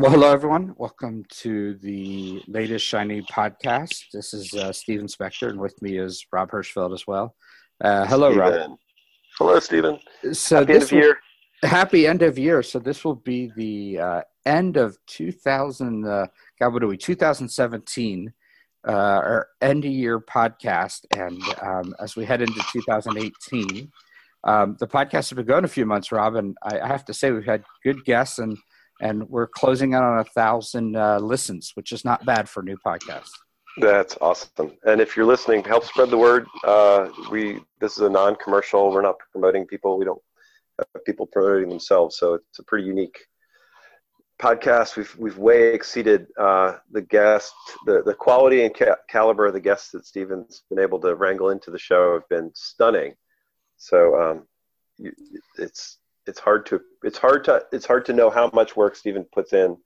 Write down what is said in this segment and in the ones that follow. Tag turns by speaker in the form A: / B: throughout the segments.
A: Well, hello, everyone. Welcome to the latest Shiny podcast. This is uh, Steven Spector, and with me is Rob Hirschfeld as well. Uh, hello,
B: Steven.
A: Rob.
B: Hello, Stephen.
A: So
B: Happy end of
A: will-
B: year.
A: happy end of year. So this will be the uh, end of 2000. Uh, God, what are we? 2017, uh, our end of year podcast, and um, as we head into 2018, um, the podcast has been going a few months, Rob, and I, I have to say we've had good guests, and and we're closing in on a thousand uh, listens, which is not bad for a new podcast.
B: That's awesome. And if you're listening, help spread the word. Uh, we this is a non-commercial. We're not promoting people. We don't have people promoting themselves. So it's a pretty unique podcast. We've we've way exceeded uh, the guest, the the quality and ca- caliber of the guests that Steven's been able to wrangle into the show have been stunning. So um, you, it's it's hard to it's hard to it's hard to know how much work Stephen puts in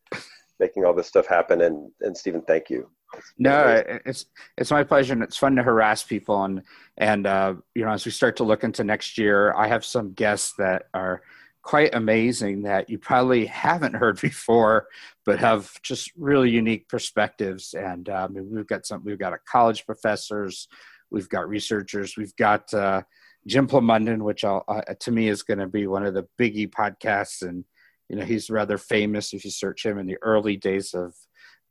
B: making all this stuff happen. And and Stephen, thank you.
A: No, it's it's my pleasure, and it's fun to harass people. And and uh, you know, as we start to look into next year, I have some guests that are quite amazing that you probably haven't heard before, but have just really unique perspectives. And uh, I mean, we've got some, we've got a college professors, we've got researchers, we've got uh, Jim Plamondon, which I'll, uh, to me is going to be one of the biggie podcasts, and you know, he's rather famous if you search him in the early days of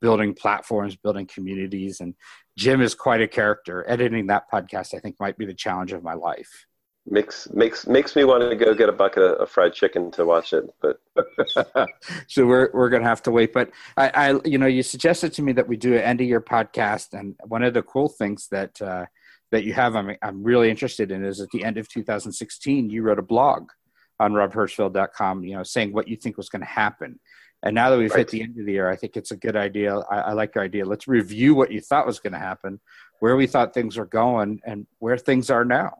A: building platforms, building communities. And Jim is quite a character. Editing that podcast, I think, might be the challenge of my life.
B: makes makes makes me want to go get a bucket of, of fried chicken to watch it. But
A: so we're we're gonna have to wait. But I, I, you know, you suggested to me that we do an end of year podcast, and one of the cool things that uh, that you have, I'm I'm really interested in, is at the end of 2016, you wrote a blog on robhirschfeld.com, you know, saying what you think was going to happen. And now that we've
B: Right.
A: hit the end of the year, I think it's a good idea. I, I like your idea. Let's review what you thought was going to happen, where we thought things were going, and where things are now.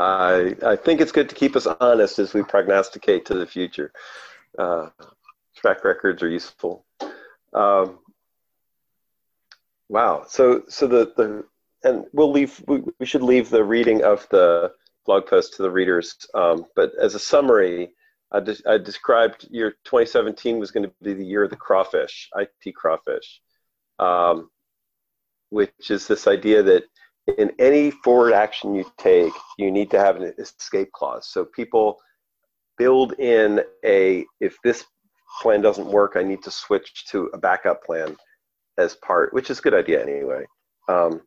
B: I I think it's good to keep us honest as we prognosticate to the future. Uh, track records are useful. Um, wow. So so the the and we'll leave. We, we should leave the reading of the blog post to the readers. Um, but as a summary, I, de- I described year 2017 was going to be the year of the crawfish, IT crawfish, um, which is this idea that in any forward action you take, you need to have an escape clause. So people build in a if this plan doesn't work, I need to switch to a backup plan as part, which is a good idea anyway. Um,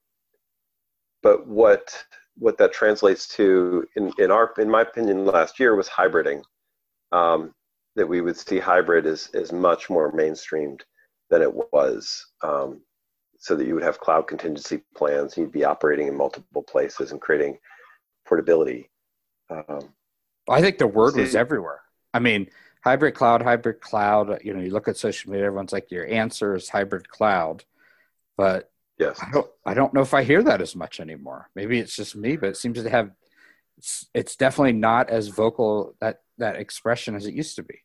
B: but what what that translates to in, in our in my opinion last year was hybriding. Um, that we would see hybrid is is much more mainstreamed than it was. Um, so that you would have cloud contingency plans, you'd be operating in multiple places and creating portability. Um,
A: I think the word was everywhere. I mean, hybrid cloud, hybrid cloud. You know, you look at social media, everyone's like, your answer is hybrid cloud, but
B: yes,
A: I don't, I don't know if I hear that as much anymore. Maybe it's just me, but it seems to have. It's, it's definitely not as vocal that that expression as it used to be.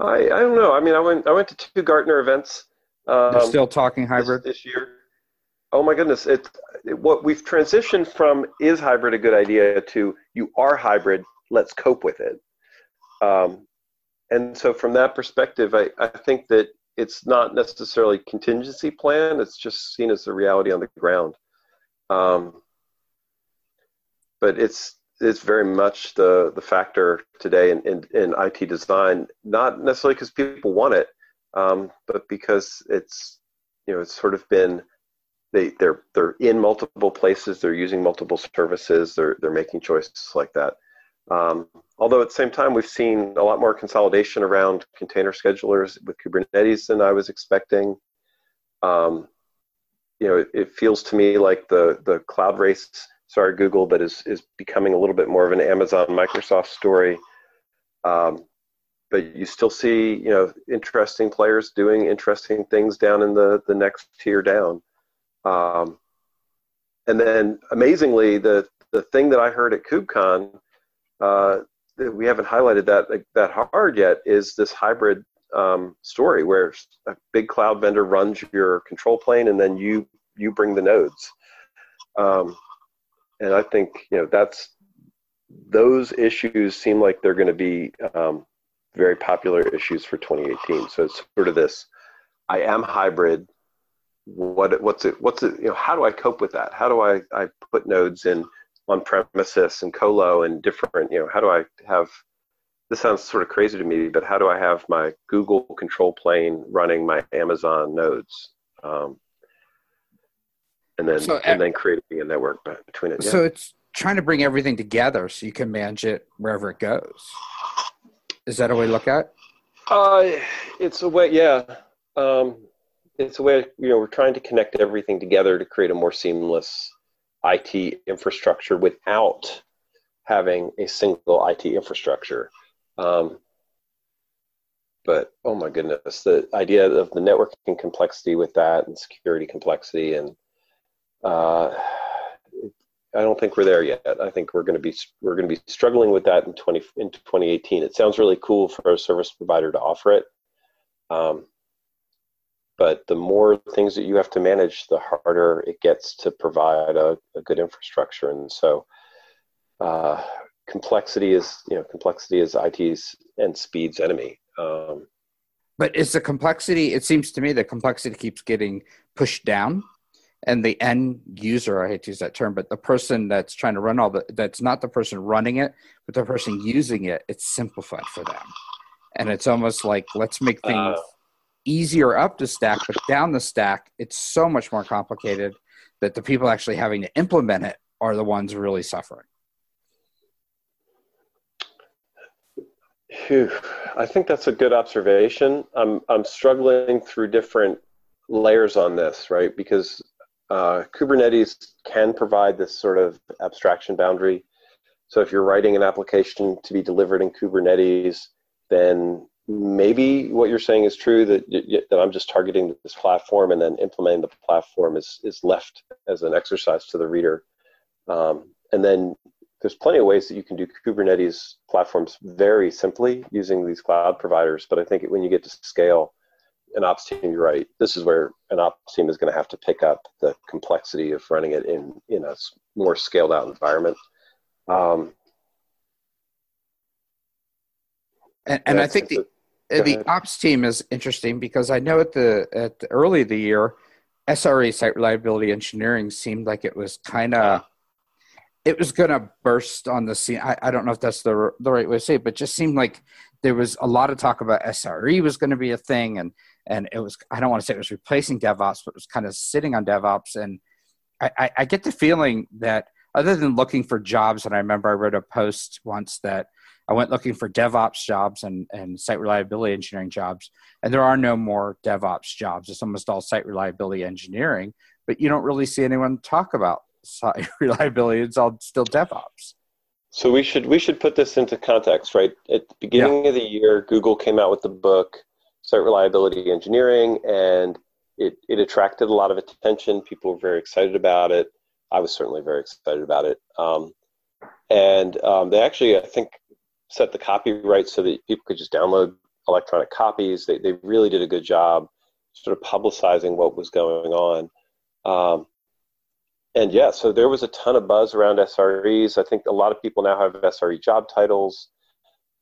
B: I, I don't know. I mean, I went I went to two Gartner events. Um,
A: They're still talking
B: this-
A: hybrid.
B: this, year. Oh my goodness! It, it what we've transitioned from is hybrid a good idea to you are hybrid. Let's cope with it. Um, and so from that perspective, I, I think that it's not necessarily contingency plan. It's just seen as the reality on the ground. Um, but it's it's very much the the factor today in, in, in IT design, not necessarily because people want it, um, but because it's you know it's sort of been they they're they're in multiple places, they're using multiple services, they're they're making choices like that. Um, although at the same time, we've seen a lot more consolidation around container schedulers with Kubernetes than I was expecting. Um, you know, it, it feels to me like the the cloud race sorry Google, but is is becoming a little bit more of an Amazon Microsoft story. Um, but you still see you know interesting players doing interesting things down in the the next tier down. Um, and then amazingly, the the thing that I heard at KubeCon, uh, we haven't highlighted that like, that hard yet is this hybrid um, story where a big cloud vendor runs your control plane and then you you bring the nodes. Um, and I think you know that's those issues seem like they're going to be um, very popular issues for 2018. So it's sort of this: I am hybrid. What what's it? What's it? You know, how do I cope with that? How do I I put nodes in on premises and colo and different? You know, how do I have this sounds sort of crazy to me, but how do I have my Google control plane running my Amazon nodes? Um, and then so, and then creating a network between it.
A: Yeah. So it's trying to bring everything together so you can manage it wherever it goes. Is that a way to look at?
B: Uh, it's a way, yeah. Um, it's a way, you know, we're trying to connect everything together to create a more seamless IT infrastructure without having a single IT infrastructure. Um, but oh my goodness, the idea of the networking complexity with that and security complexity and uh, I don't think we're there yet. I think we're going to be we're going to be struggling with that in 20 in 2018. It sounds really cool for a service provider to offer it, um, but the more things that you have to manage, the harder it gets to provide a, a good infrastructure. And so, uh, complexity is you know complexity is IT's and speed's enemy. Um,
A: but is the complexity? It seems to me the complexity keeps getting pushed down and the end user i hate to use that term but the person that's trying to run all the that's not the person running it but the person using it it's simplified for them and it's almost like let's make things uh, easier up the stack but down the stack it's so much more complicated that the people actually having to implement it are the ones really suffering
B: Whew. I think that's a good observation. I'm I'm struggling through different layers on this, right? Because uh, Kubernetes can provide this sort of abstraction boundary. So if you're writing an application to be delivered in Kubernetes, then maybe what you're saying is true that that I'm just targeting this platform and then implementing the platform is is left as an exercise to the reader. Um, and then there's plenty of ways that you can do Kubernetes platforms very simply using these cloud providers. But I think when you get to scale, an ops team, you're right. This is where an ops team is going to have to pick up the complexity of running it in in a more scaled out environment. Um,
A: and, and I think the the ops team is interesting because I know at the at the early of the year, SRE site reliability engineering seemed like it was kind of it was going to burst on the scene. I, I don't know if that's the the right way to say it, but it just seemed like there was a lot of talk about SRE was going to be a thing, and and it was I don't want to say it was replacing DevOps, but it was kind of sitting on DevOps. And I, I, I get the feeling that other than looking for jobs, and I remember I wrote a post once that I went looking for DevOps jobs and, and site reliability engineering jobs, and there are no more DevOps jobs. It's almost all site reliability engineering, but you don't really see anyone talk about site reliability. It's all still DevOps.
B: So we should we should put this into context, right? At the beginning yeah. of the year, Google came out with the book site reliability engineering, and it, it attracted a lot of attention. People were very excited about it. I was certainly very excited about it. Um, and um, they actually, I think, set the copyright so that people could just download electronic copies. They, they really did a good job sort of publicizing what was going on. Um, and yeah, so there was a ton of buzz around SREs. I think a lot of people now have SRE job titles.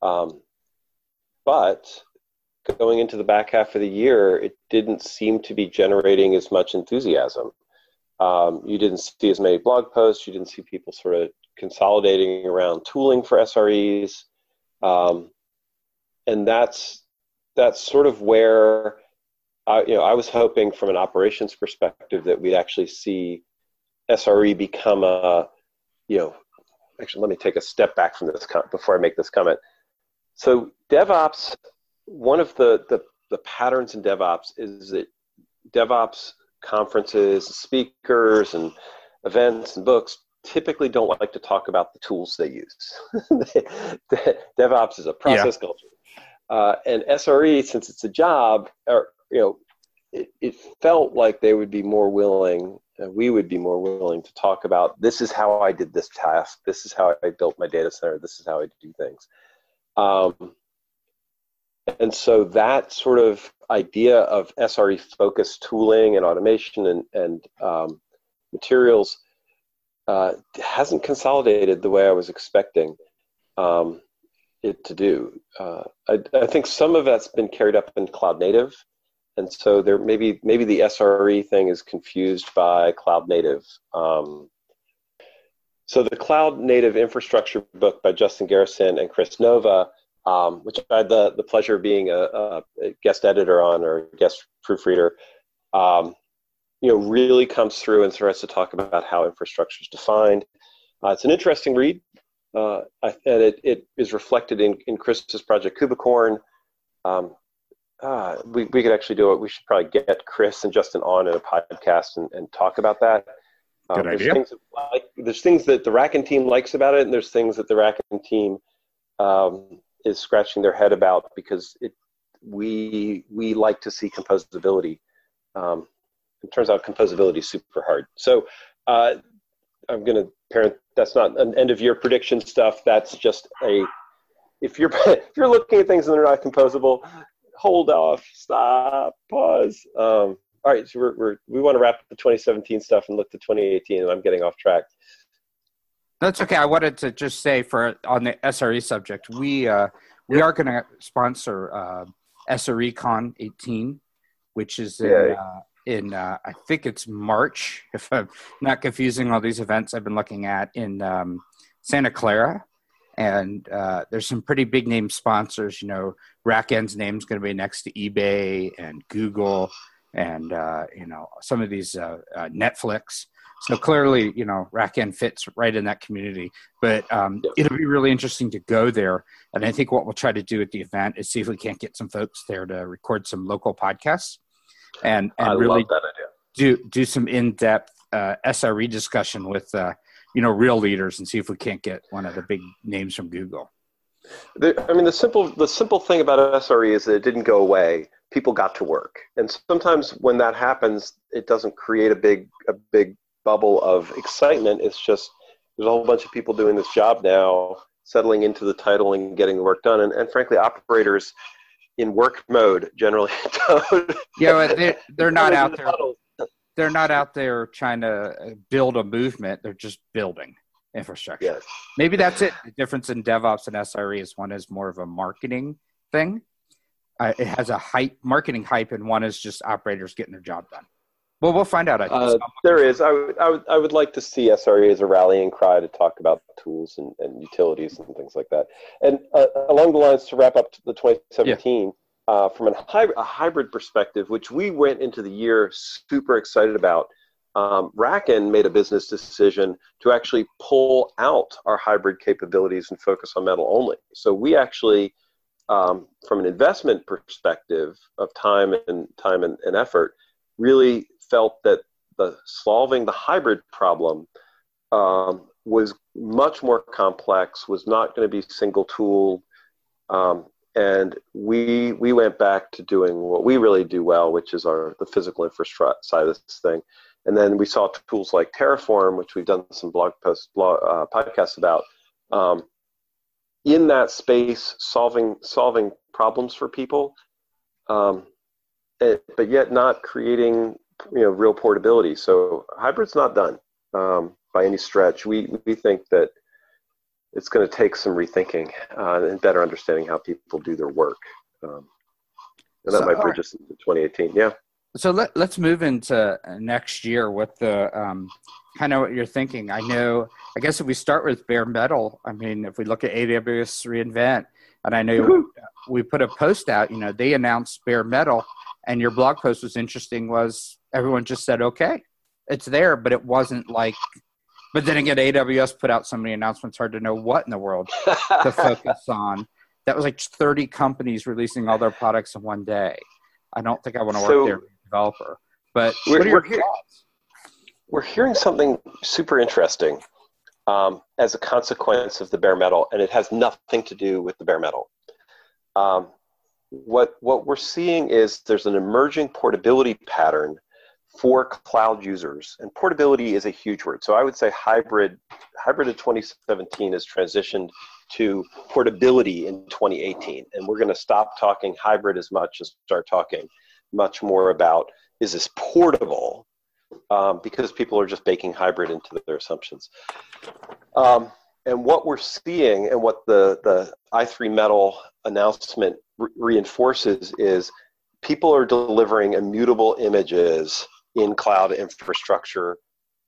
B: Um, but going into the back half of the year, it didn't seem to be generating as much enthusiasm. Um, you didn't see as many blog posts. You didn't see people sort of consolidating around tooling for SREs, um, and that's that's sort of where I, you know I was hoping from an operations perspective that we'd actually see SRE become a you know actually let me take a step back from this before I make this comment. So DevOps one of the, the, the patterns in DevOps is that DevOps conferences, speakers, and events and books typically don't like to talk about the tools they use. DevOps is a process yeah. culture. Uh, and SRE, since it's a job, or you know, it, it felt like they would be more willing, uh, we would be more willing to talk about this is how I did this task, this is how I built my data center, this is how I do things. Um, and so that sort of idea of SRE focused tooling and automation and, and um, materials uh, hasn't consolidated the way I was expecting. Um, it to do. Uh, I, I, think some of that's been carried up in cloud native, and so there maybe maybe the SRE thing is confused by cloud native. Um, so the cloud native infrastructure book by Justin Garrison and Kris Nova, um, which I had the, the pleasure of being a, a, guest editor on or guest proofreader, um, you know, really comes through and starts to talk about how infrastructure is defined. Uh, it's an interesting read, uh, and it, it is reflected in, in Kris's project Kubicorn. Um, uh, we, we could actually do it. We should probably get Chris and Justin on in a podcast and, and talk about that.
A: Um, Good
B: idea. Things like, there's things that the RackN team likes about it, and there's things that the RackN team um, is scratching their head about because it we we like to see composability. Um, it turns out composability is super hard. So uh, I'm going to parent. That's not an end of year prediction stuff. That's just a if you're if you're looking at things and they're not composable, hold off, stop, pause. Um, all right, so we're, we're, we want to wrap the 2017 stuff and look to 2018, and I'm getting off track.
A: That's okay. I wanted to just say for on the SRE subject, we uh, we are going to sponsor uh, SRE Con 18, which is in, yeah. uh, in uh, I think it's March. If I'm not confusing all these events I've been looking at in um, Santa Clara, and uh, there's some pretty big name sponsors. You know, RackN's name is going to be next to eBay and Google and uh, you know some of these uh, uh, Netflix. So clearly, you know, Racken fits right in that community. But um, it'll be really interesting to go there. And I think what we'll try to do at the event is see if we can't get some folks there to record some local podcasts and, and
B: I
A: really
B: do
A: do some in depth uh, SRE discussion with uh, you know real leaders and see if we can't get one of the big names from Google.
B: The, I mean, the simple the simple thing about SRE is that it didn't go away people got to work. And sometimes when that happens, it doesn't create a big a big bubble of excitement. It's just there's a whole bunch of people doing this job now, settling into the title and getting the work done. And, and frankly, operators in work mode generally.
A: Yeah, they're, they're not out there. They're not out there trying to build a movement. They're just building infrastructure.
B: Yes.
A: Maybe that's it. The difference in DevOps and SRE is one is more of a marketing thing, uh, it has a hype, marketing hype, and one is just operators getting their job done. Well, we'll find out.
B: Uh, there is. I would, I would, I would like to see SRE as a rallying cry to talk about tools and, and utilities and things like that. And uh, along the lines to wrap up to the 2017, yeah. uh, from hy- a hybrid perspective, which we went into the year super excited about, um, RackN made a business decision to actually pull out our hybrid capabilities and focus on metal only. So we actually um, from an investment perspective of time and time and, and, effort, really felt that the solving the hybrid problem um, was much more complex, was not going to be single tool, um, and we we went back to doing what we really do well, which is our the physical infrastructure side of this thing, and then we saw tools like Terraform, which we've done some blog posts, blog, uh, podcasts about. Um, in that space solving solving problems for people um, it, but yet not creating you know real portability. So hybrid's not done um, by any stretch. We we think that it's going to take some rethinking uh, and better understanding how people do their work um, and that so, might bridge us into 2018 yeah.
A: So let, let's move into next year with the um, kind of what you're thinking. I know, I guess if we start with bare metal, I mean, if we look at AWS reInvent, and I know we put a post out, you know, they announced bare metal, and your blog post was interesting, was everyone just said, okay, it's there, but it wasn't like, but then again, AWS put out so many announcements, hard to know what in the world to focus on. That was like 30 companies releasing all their products in one day. I don't think I want to work so, there developer. But what are your thoughts?
B: we're hearing something super interesting um, as a consequence of the bare metal, and it has nothing to do with the bare metal. Um, what what we're seeing is there's an emerging portability pattern for cloud users, and portability is a huge word. So I would say hybrid hybrid of 2017 has transitioned to portability in 2018, and we're going to stop talking hybrid as much and start talking much more about is this portable um, because people are just baking hybrid into their assumptions. Um, and what we're seeing and what the, the i3 metal announcement re- reinforces is people are delivering immutable images in cloud infrastructure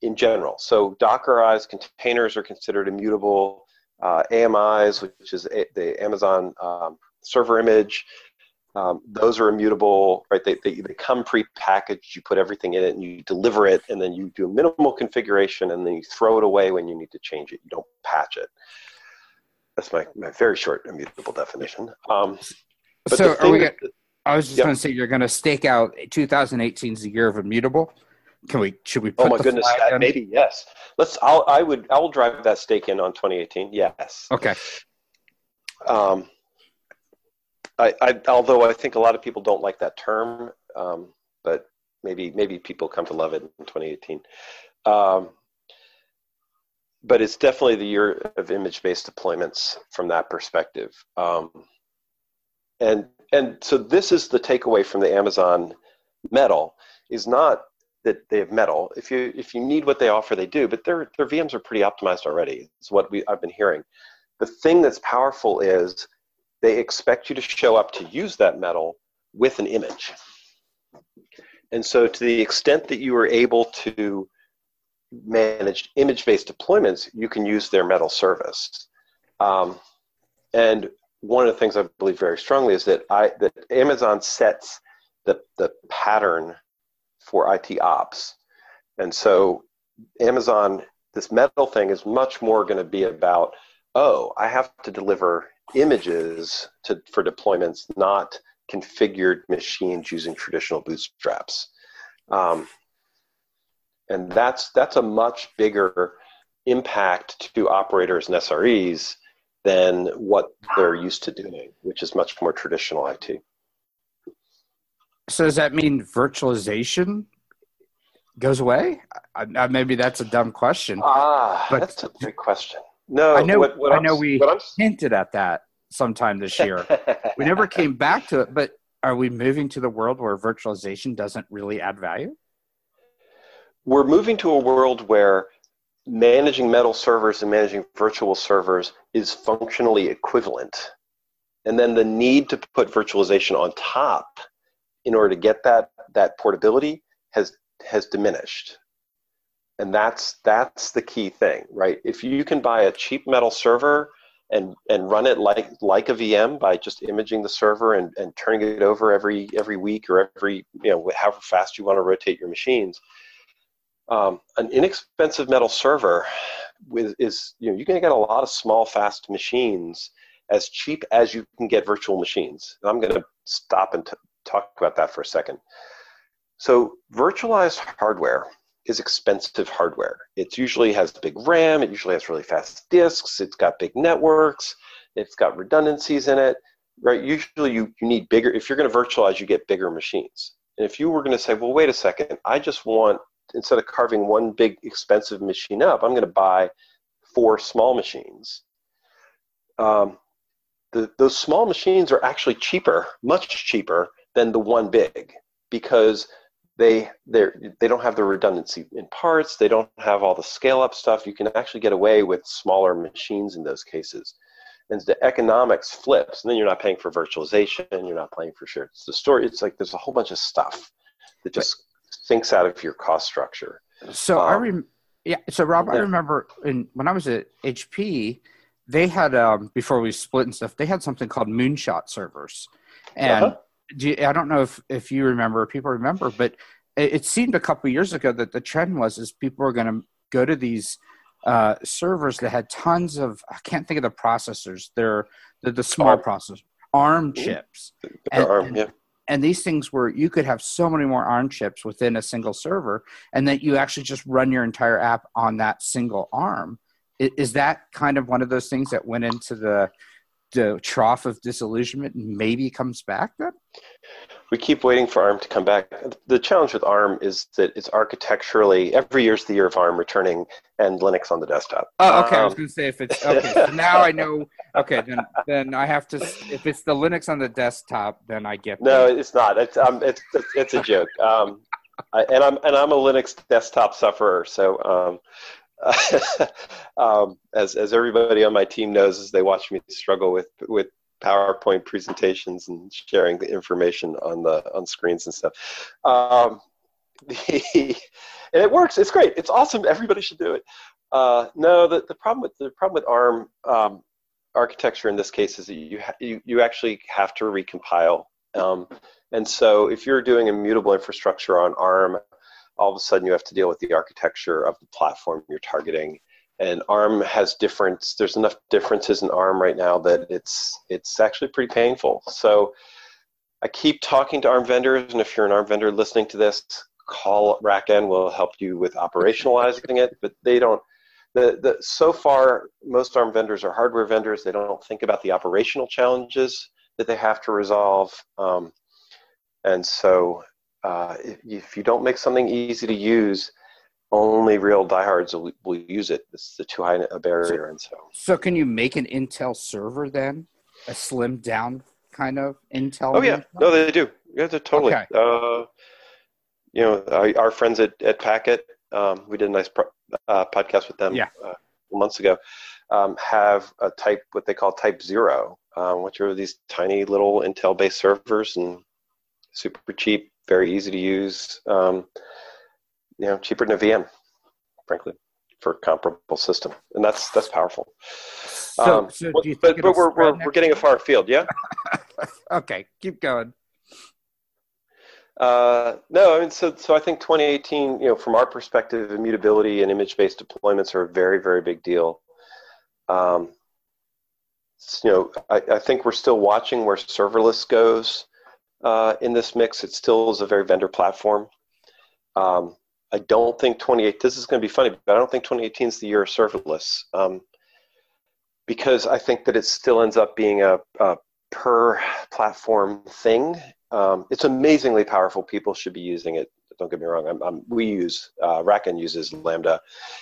B: in general. So Dockerized containers are considered immutable. Uh, AMIs, which is a, the Amazon um, server image, um, those are immutable, right? They, they, they come pre-packaged. You put everything in it and you deliver it, and then you do a minimal configuration, and then you throw it away when you need to change it. You don't patch it. That's my, my very short immutable definition. Um,
A: so are we? That, I was just yep. going to say you're going to stake out 2018 is the year of immutable. Can we? Should we?
B: oh my goodness! maybe yes. Let's. I'll. I would. I will drive that stake in on 2018. Yes.
A: Okay.
B: Um. I, I. Although I think a lot of people don't like that term, um, but maybe maybe people come to love it in 2018. Um, but it's definitely the year of image-based deployments from that perspective. Um, and and so this is the takeaway from the Amazon metal is not that they have metal. If you if you need what they offer, they do. But their their VMs are pretty optimized already. It's what we I've been hearing. The thing that's powerful is they expect you to show up to use that metal with an image. And so, to the extent that you are able to manage image-based deployments, you can use their metal service. Um, and one of the things I believe very strongly is that I that Amazon sets the the pattern for IT ops. And so Amazon, this metal thing is much more going to be about, oh, I have to deliver images to, for deployments, not configured machines using traditional bootstraps. Um, and that's that's a much bigger impact to operators and SREs than what they're used to doing, which is much more traditional IT.
A: So does that mean virtualization goes away? I, I, maybe that's a dumb question.
B: Ah, but that's a great question. No,
A: I know. What, what I know we hinted at that sometime this year. we never came back to it. But are we moving to the world where virtualization doesn't really add value?
B: We're moving to a world where managing metal servers and managing virtual servers is functionally equivalent. And then the need to put virtualization on top in order to get that that portability has has diminished and that's that's the key thing right if you can buy a cheap metal server and and run it like like a vm by just imaging the server and, and turning it over every every week or every you know however fast you want to rotate your machines um, an inexpensive metal server with, is you know you're going to get a lot of small fast machines as cheap as you can get virtual machines and i'm going to stop and t- talk about that for a second. So virtualized hardware is expensive hardware. It usually has big RAM, it usually has really fast disks, it's got big networks, it's got redundancies in it, right? Usually you, you need bigger, if you're going to virtualize, you get bigger machines. And if you were going to say, well, wait a second, I just want, instead of carving one big expensive machine up, I'm going to buy four small machines. Um, the, those small machines are actually cheaper, much cheaper than the one big because they they they don't have the redundancy in parts. They don't have all the scale up stuff. You can actually get away with smaller machines in those cases. And the economics flips and then you're not paying for virtualization you're not paying for sure. It's the story it's like there's a whole bunch of stuff that just sinks out of your cost structure.
A: So um, i rem- yeah so rob yeah. i remember in, when i was at hp they had um, before we split and stuff they had something called moonshot servers. And uh-huh you, I don't know if, if you remember, people remember, but it, it seemed a couple years ago that the trend was is people were going to go to these uh, servers that had tons of I can't think of the processors. They're the, the small ARM. processors, ARM chips. And, ARM, yeah. and these things were you could have so many more ARM chips within a single server, and that you actually just run your entire app on that single ARM. Is that kind of one of those things that went into the the trough of disillusionment maybe comes back then?
B: We keep waiting for ARM to come back. The challenge with ARM is that it's architecturally every year is the year of ARM returning and Linux on the desktop.
A: Oh, okay. Um, I was um, going to say if it's okay. so now I know. Okay, then then I have to. If it's the Linux on the desktop, then I get.
B: No, that. it's not. It's um, it's it's, it's a joke. Um, I, and I'm and I'm a Linux desktop sufferer. So um, um, as as everybody on my team knows, as they watch me struggle with with PowerPoint presentations and sharing the information on the on screens and stuff. Um, the, and it works. It's great. It's awesome. Everybody should do it. Uh, no, the, the problem with the problem with ARM um, architecture in this case is that you ha- you, you actually have to recompile. Um, and so if you're doing immutable infrastructure on ARM, all of a sudden you have to deal with the architecture of the platform you're targeting and ARM has different. There's enough differences in ARM right now that it's it's actually pretty painful. So I keep talking to ARM vendors, and if you're an ARM vendor listening to this, call RackN. will help you with operationalizing it. But they don't. The, the so far most ARM vendors are hardware vendors. They don't think about the operational challenges that they have to resolve. Um, and so uh, if, if you don't make something easy to use, only real diehards will, will use it. It's the too high a barrier, so, and so.
A: So, can you make an Intel server then, a slimmed down kind of Intel?
B: Oh yeah, no, they do. Yeah, they're totally. Okay. Uh, you know, our, our, friends at at Packet, um, we did a nice pro, uh, podcast with them.
A: Yeah.
B: Uh, months ago, um, have a type what they call Type Zero, um, which are these tiny little Intel-based servers and super cheap, very easy to use. Um, you know cheaper than a VM, frankly, for a comparable system, and that's that's powerful.
A: So, um, so
B: but but we're we're, we're getting a far field, yeah.
A: okay, keep going.
B: Uh, no, I mean, so so I think 2018, you know, from our perspective, immutability and image-based deployments are a very very big deal. Um, you know, I, I think we're still watching where serverless goes uh, in this mix. It still is a very vendor platform. Um, I don't think 28. This is going to be funny, but I don't think 2018 is the year of serverless, um, because I think that it still ends up being a, a per platform thing. Um, it's amazingly powerful. People should be using it. Don't get me wrong. I'm, I'm, we use uh, RackN uses Lambda,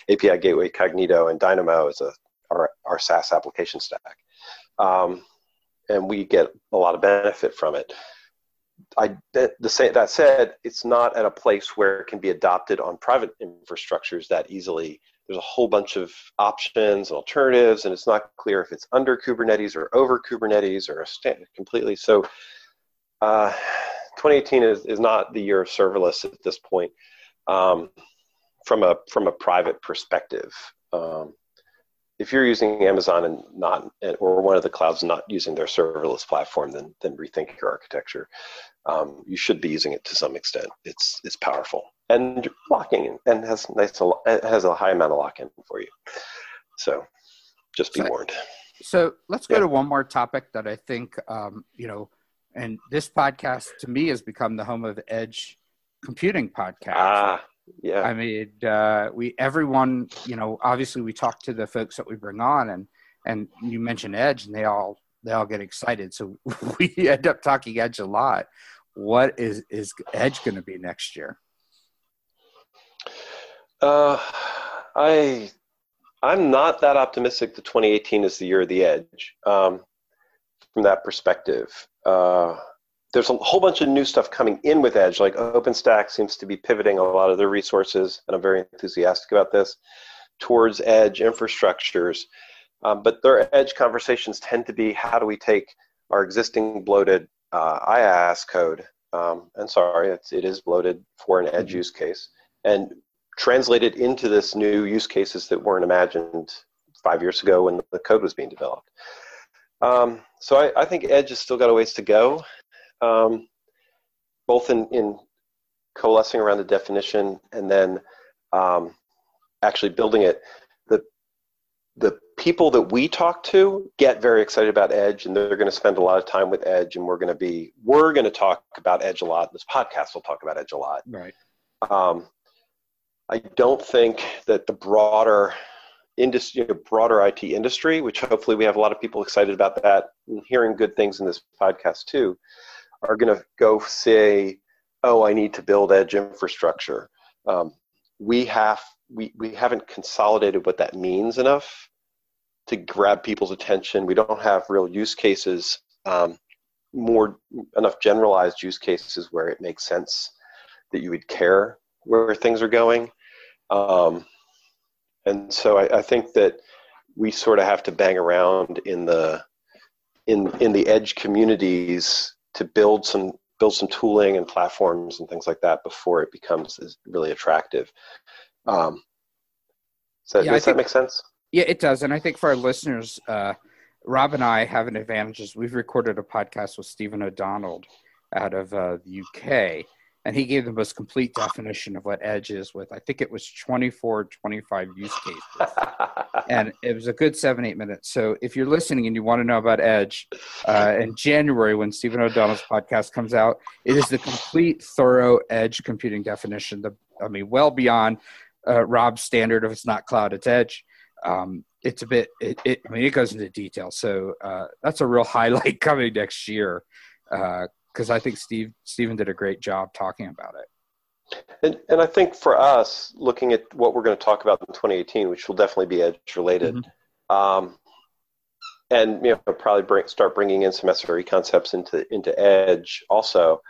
B: API Gateway, Cognito, and Dynamo as a our, our SaaS application stack, um, and we get a lot of benefit from it. I, that, the, that said, it's not at a place where it can be adopted on private infrastructures that easily. There's a whole bunch of options and alternatives, and it's not clear if it's under Kubernetes or over Kubernetes or a stand, completely. So, uh, 2018 is, is not the year of serverless at this point, um, from a from a private perspective. Um, if you're using Amazon and not or one of the clouds not using their serverless platform, then then rethink your architecture. Um, you should be using it to some extent. It's it's powerful and locking and has nice has a high amount of lock in for you. So just be so, warned.
A: So let's go yeah. to one more topic that I think um, you know, and this podcast to me has become the home of edge computing podcast.
B: Ah, yeah.
A: I mean, uh, we everyone, you know, obviously we talk to the folks that we bring on, and and you mention Edge, and they all they all get excited. So we end up talking Edge a lot. What is is Edge going to be next year?
B: Uh, I I'm not that optimistic that 2018 is the year of the Edge. Um, from that perspective. Uh, there's a whole bunch of new stuff coming in with Edge. Like OpenStack seems to be pivoting a lot of their resources, and I'm very enthusiastic about this, towards Edge infrastructures. Um, but their Edge conversations tend to be how do we take our existing bloated uh, IaaS code, um, and sorry, it's, it is bloated for an Edge mm-hmm. use case, and translate it into this new use cases that weren't imagined five years ago when the code was being developed. Um, so I, I, think Edge has still got a ways to go um, both in, in coalescing around the definition and then um, actually building it. The, the people that we talk to get very excited about Edge and they're going to spend a lot of time with Edge and we're going to be, we're going to talk about Edge a lot. This podcast will talk about Edge a lot.
A: Right.
B: Um, I don't think that the broader industry, broader IT industry, which hopefully we have a lot of people excited about that and hearing good things in this podcast too, are going to go say, "Oh, I need to build edge infrastructure." Um, we have we we haven't consolidated what that means enough to grab people's attention. We don't have real use cases, um, more enough generalized use cases where it makes sense that you would care where things are going. Um, And so I, I think that we sort of have to bang around in the in in the edge communities to build some build some tooling and platforms and things like that before it becomes really attractive. Um, so yeah, does think, that make sense?
A: Yeah, it does. And I think for our listeners, uh, Rob and I have an advantage is we've recorded a podcast with Stephen O'Donnell out of uh, the UK, and he gave the most complete definition of what edge is with i think it was 24 25 use cases. And it was a good seven eight minutes. So if you're listening and you want to know about edge uh, in january when stephen o'donnell's podcast comes out it is the complete thorough edge computing definition the, i mean well beyond uh, rob's standard if it's not cloud it's edge. Um, it's a bit it, it, i mean it goes into detail. So uh, that's a real highlight coming next year uh, because I think Steve Stephen did a great job talking about it.
B: And, and I think for us, looking at what we're going to talk about in 2018, which will definitely be edge related, mm-hmm. um, and you know probably bring, start bringing in some SRE concepts into into edge also.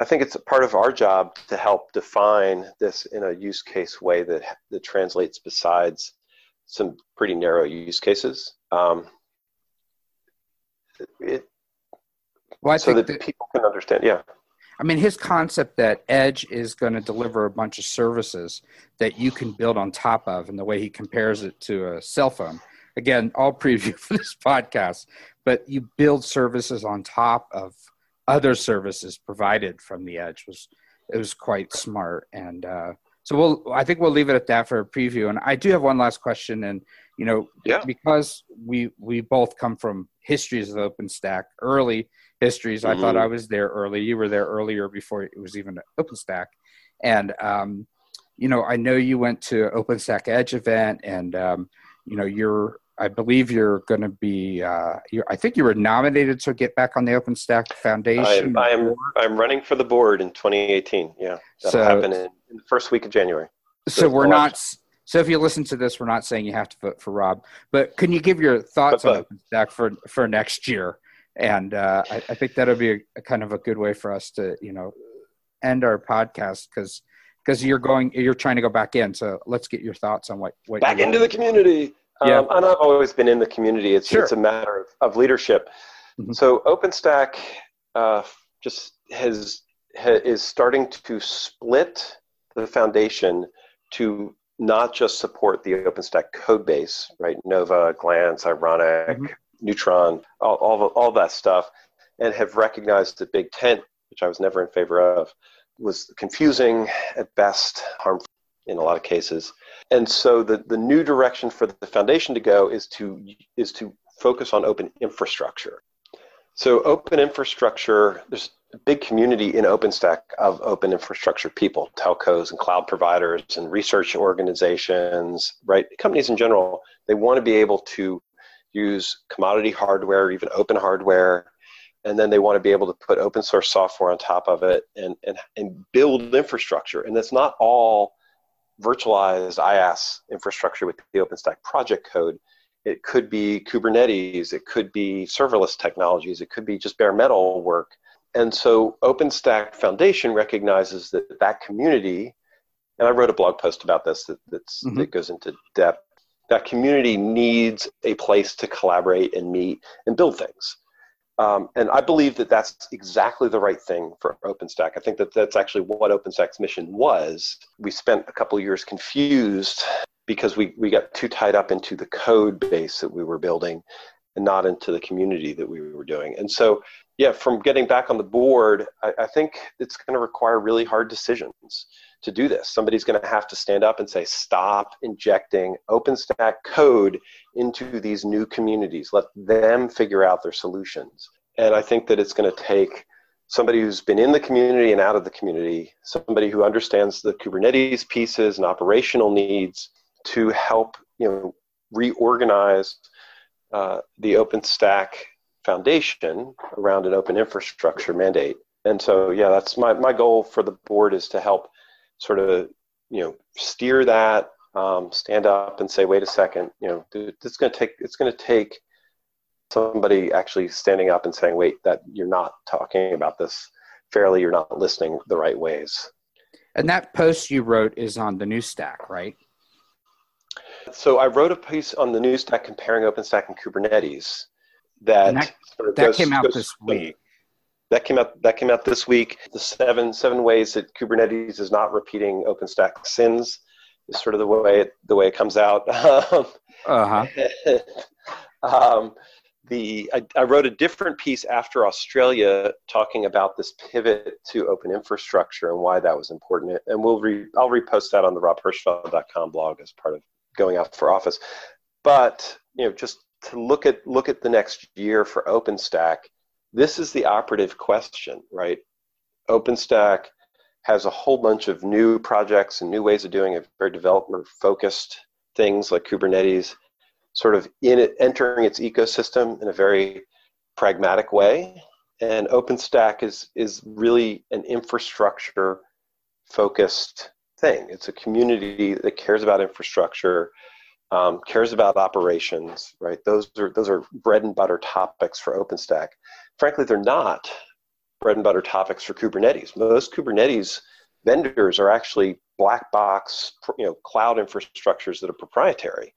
B: I think it's a part of our job to help define this in a use case way that that translates besides some pretty narrow use cases. Um, it, well, I so that, that people can understand. Yeah.
A: I mean, his concept that Edge is going to deliver a bunch of services that you can build on top of, and the way he compares it to a cell phone. Again, all preview for this podcast, but you build services on top of other services provided from the Edge was it was quite smart, and uh, so we'll I think we'll leave it at that for a preview. And I do have one last question, and you know, yeah. because we we both come from histories of OpenStack early histories. Mm-hmm. I thought mm-hmm. I was there early. You were there earlier before it was even OpenStack. And, um, you know, I know you went to OpenStack Edge event and, um, you know, you're, I believe you're going to be, uh, I think you were nominated to get back on the OpenStack Foundation.
B: I am, I am, I'm running for the board in 2018. Yeah. That'll so, happen in, in, the first week of January.
A: So, so we're not, so if you listen to this, we're not saying you have to vote for Rob, but can you give your thoughts but, but, on OpenStack for, for next year? And uh, I, I, think that'll be a, a, kind of a good way for us to you know end our podcast because because you're going you're trying to go back in so let's get your thoughts on what, what
B: back into the community yeah. Um, and i've always been in the community it's, sure. it's a matter of, of leadership mm-hmm. so openstack uh, just has, has is starting to split the foundation to not just support the OpenStack code base, right? Nova, Glance, Ironic, mm-hmm. Neutron, all, all, all that stuff, and have recognized that Big Tent, which I was never in favor of, was confusing at best, harmful in a lot of cases. And so the, the new direction for the foundation to go is to is to focus on open infrastructure. So open infrastructure, there's a big community in OpenStack of open infrastructure people, telcos and cloud providers and research organizations, right? Companies in general, they want to be able to use commodity hardware, even open hardware, and then they want to be able to put open source software on top of it and, and, and build infrastructure. And that's not all virtualized IaaS infrastructure with the OpenStack project code. It could be Kubernetes, it could be serverless technologies, it could be just bare metal work. And so OpenStack Foundation recognizes that that community, and I wrote a blog post about this that, mm-hmm. that goes into depth that community needs a place to collaborate and meet and build things. Um, and I believe that that's exactly the right thing for OpenStack. I think that that's actually what OpenStack's mission was. We spent a couple years confused because we, we got too tied up into the code base that we were building and not into the community that we were doing. And so, yeah, from getting back on the board, I, I think it's going to require really hard decisions to do this. Somebody's going to have to stand up and say, stop injecting OpenStack code into these new communities. Let them figure out their solutions. And I think that it's going to take somebody who's been in the community and out of the community, somebody who understands the Kubernetes pieces and operational needs to help you know reorganize uh, the OpenStack foundation around an open infrastructure mandate. And so, yeah, that's my, my goal for the board is to help sort of you know steer that um, stand up and say wait a second you know it's going to take it's going to take somebody actually standing up and saying wait that you're not talking about this fairly you're not listening the right ways
A: and that post you wrote is on the new stack right
B: so I wrote a piece on the new stack comparing OpenStack and Kubernetes. That
A: that, sort of that goes, came out goes, this week.
B: That came out. That came out this week. The seven seven ways that Kubernetes is not repeating OpenStack sins is sort of the way it, the way it comes out. uh huh. um, the I, I, wrote a different piece after Australia talking about this pivot to open infrastructure and why that was important. And we'll re, I'll repost that on the robhirschfeld.com blog as part of going out for office. But you know, just to look at look at the next year for OpenStack, this is the operative question, right? OpenStack has a whole bunch of new projects and new ways of doing it, very developer focused things like Kubernetes sort of in it, entering its ecosystem in a very pragmatic way. And OpenStack is is really an infrastructure focused thing. It's a community that cares about infrastructure, um, cares about operations. Right? Those are those are bread and butter topics for OpenStack. Frankly, they're not bread and butter topics for Kubernetes. Most Kubernetes vendors are actually black box, you know, cloud infrastructures that are proprietary.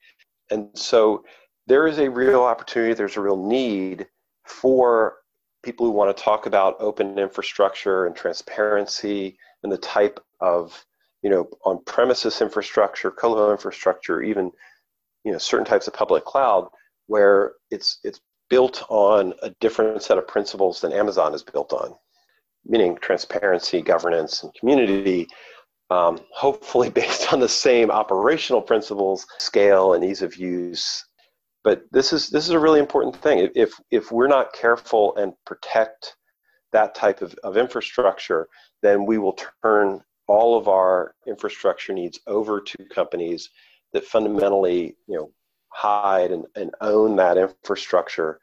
B: And so there is a real opportunity, there's a real need for people who want to talk about open infrastructure and transparency and the type of you know on premises infrastructure colo infrastructure even you know certain types of public cloud where it's it's built on a different set of principles than amazon is built on meaning transparency governance and community um, hopefully based on the same operational principles, scale and ease of use. But this is this is a really important thing. If if we're not careful and protect that type of, of infrastructure, then we will turn all of our infrastructure needs over to companies that fundamentally, you know, hide and, and own that infrastructure.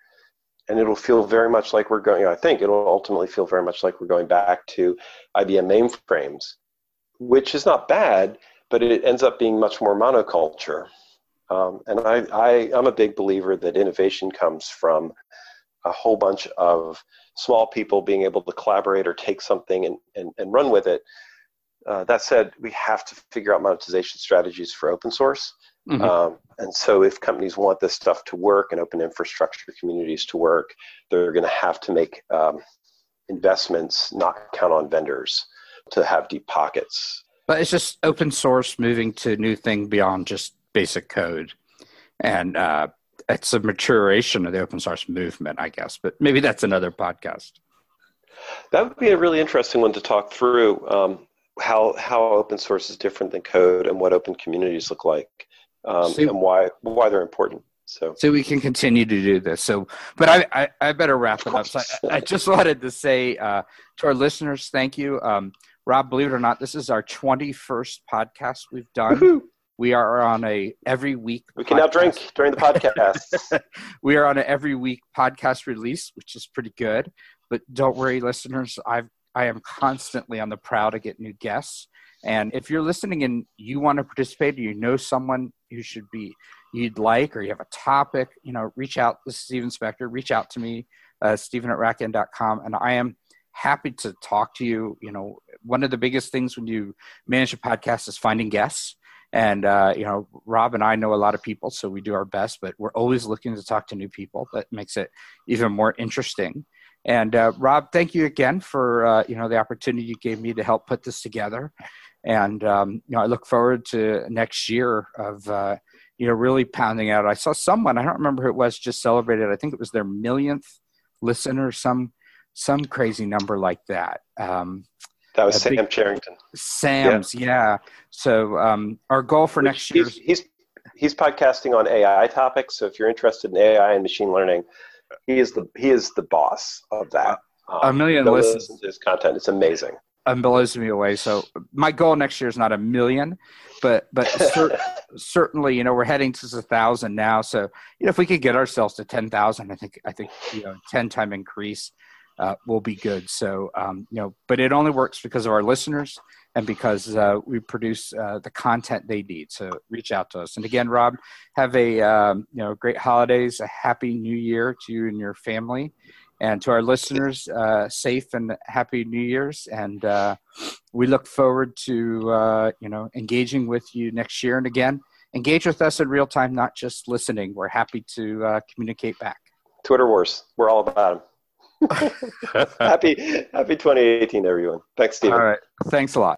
B: And it'll feel very much like we're going, I think it'll ultimately feel very much like we're going back to IBM mainframes which is not bad, but it ends up being much more monoculture. Um, and I, I, I'm a big believer that innovation comes from a whole bunch of small people being able to collaborate or take something and, and, and run with it. Uh, that said, we have to figure out monetization strategies for open source. Mm-hmm. Um, and so, if companies want this stuff to work and open infrastructure communities to work, they're going to have to make um, investments, not count on vendors to have deep pockets.
A: But it's just open source moving to new thing beyond just basic code, and uh, it's a maturation of the open source movement, I guess. But maybe that's another podcast.
B: That would be a really interesting one to talk through. Um, how how open source is different than code, and what open communities look like, um, so, and why why they're important. So,
A: so we can continue to do this. So, but I, I, I better wrap it up. So I, I, just wanted to say uh, to our listeners, thank you. Um, Rob, believe it or not, this is our 21st podcast we've done. Woo-hoo. We are on a every week.
B: We can podcast. now drink during the podcast.
A: we are on an every week podcast release, which is pretty good. But don't worry, listeners. I've I am constantly on the prowl to get new guests. And if you're listening and you want to participate, or you know someone who should be you'd like, or you have a topic, you know, reach out. This is Stephen Spector. Reach out to me, uh, Stephen at rackn.com, and I am happy to talk to you. You know, one of the biggest things when you manage a podcast is finding guests. And, uh, you know, Rob and I know a lot of people, so we do our best, but we're always looking to talk to new people. That makes it even more interesting. And uh, Rob, thank you again for, uh, you know, the opportunity you gave me to help put this together. And, um, you know, I look forward to next year of, uh, you know, really pounding out. I saw someone, I don't remember who it was, just celebrated, I think it was their millionth listener, some some crazy number like that. Um,
B: that was Sam big, Charrington.
A: Sam's, yeah. yeah. So um, our goal for Which next year.
B: He's, he's, he's podcasting on AI topics. So if you're interested in AI and machine learning, he is the he is the boss of that.
A: Um, a million listens
B: to his content. It's amazing.
A: And blows me away. So my goal next year is not a million, but but cer- certainly you know we're heading to a thousand now. So you know if we could get ourselves to ten thousand, I think I think you know ten time increase uh, will be good. So, um, you know, but it only works because of our listeners and because uh, we produce uh, the content they need. So reach out to us. And again, Rob, have a um, you know great holidays, a happy New Year to you and your family, and to our listeners, uh, safe and happy New Year's. And uh, we look forward to uh, you know engaging with you next year. And again, engage with us in real time, not just listening. We're happy to uh, communicate back.
B: Twitter wars. We're all about them. happy happy 2018 everyone thanks stephen
A: all right thanks a lot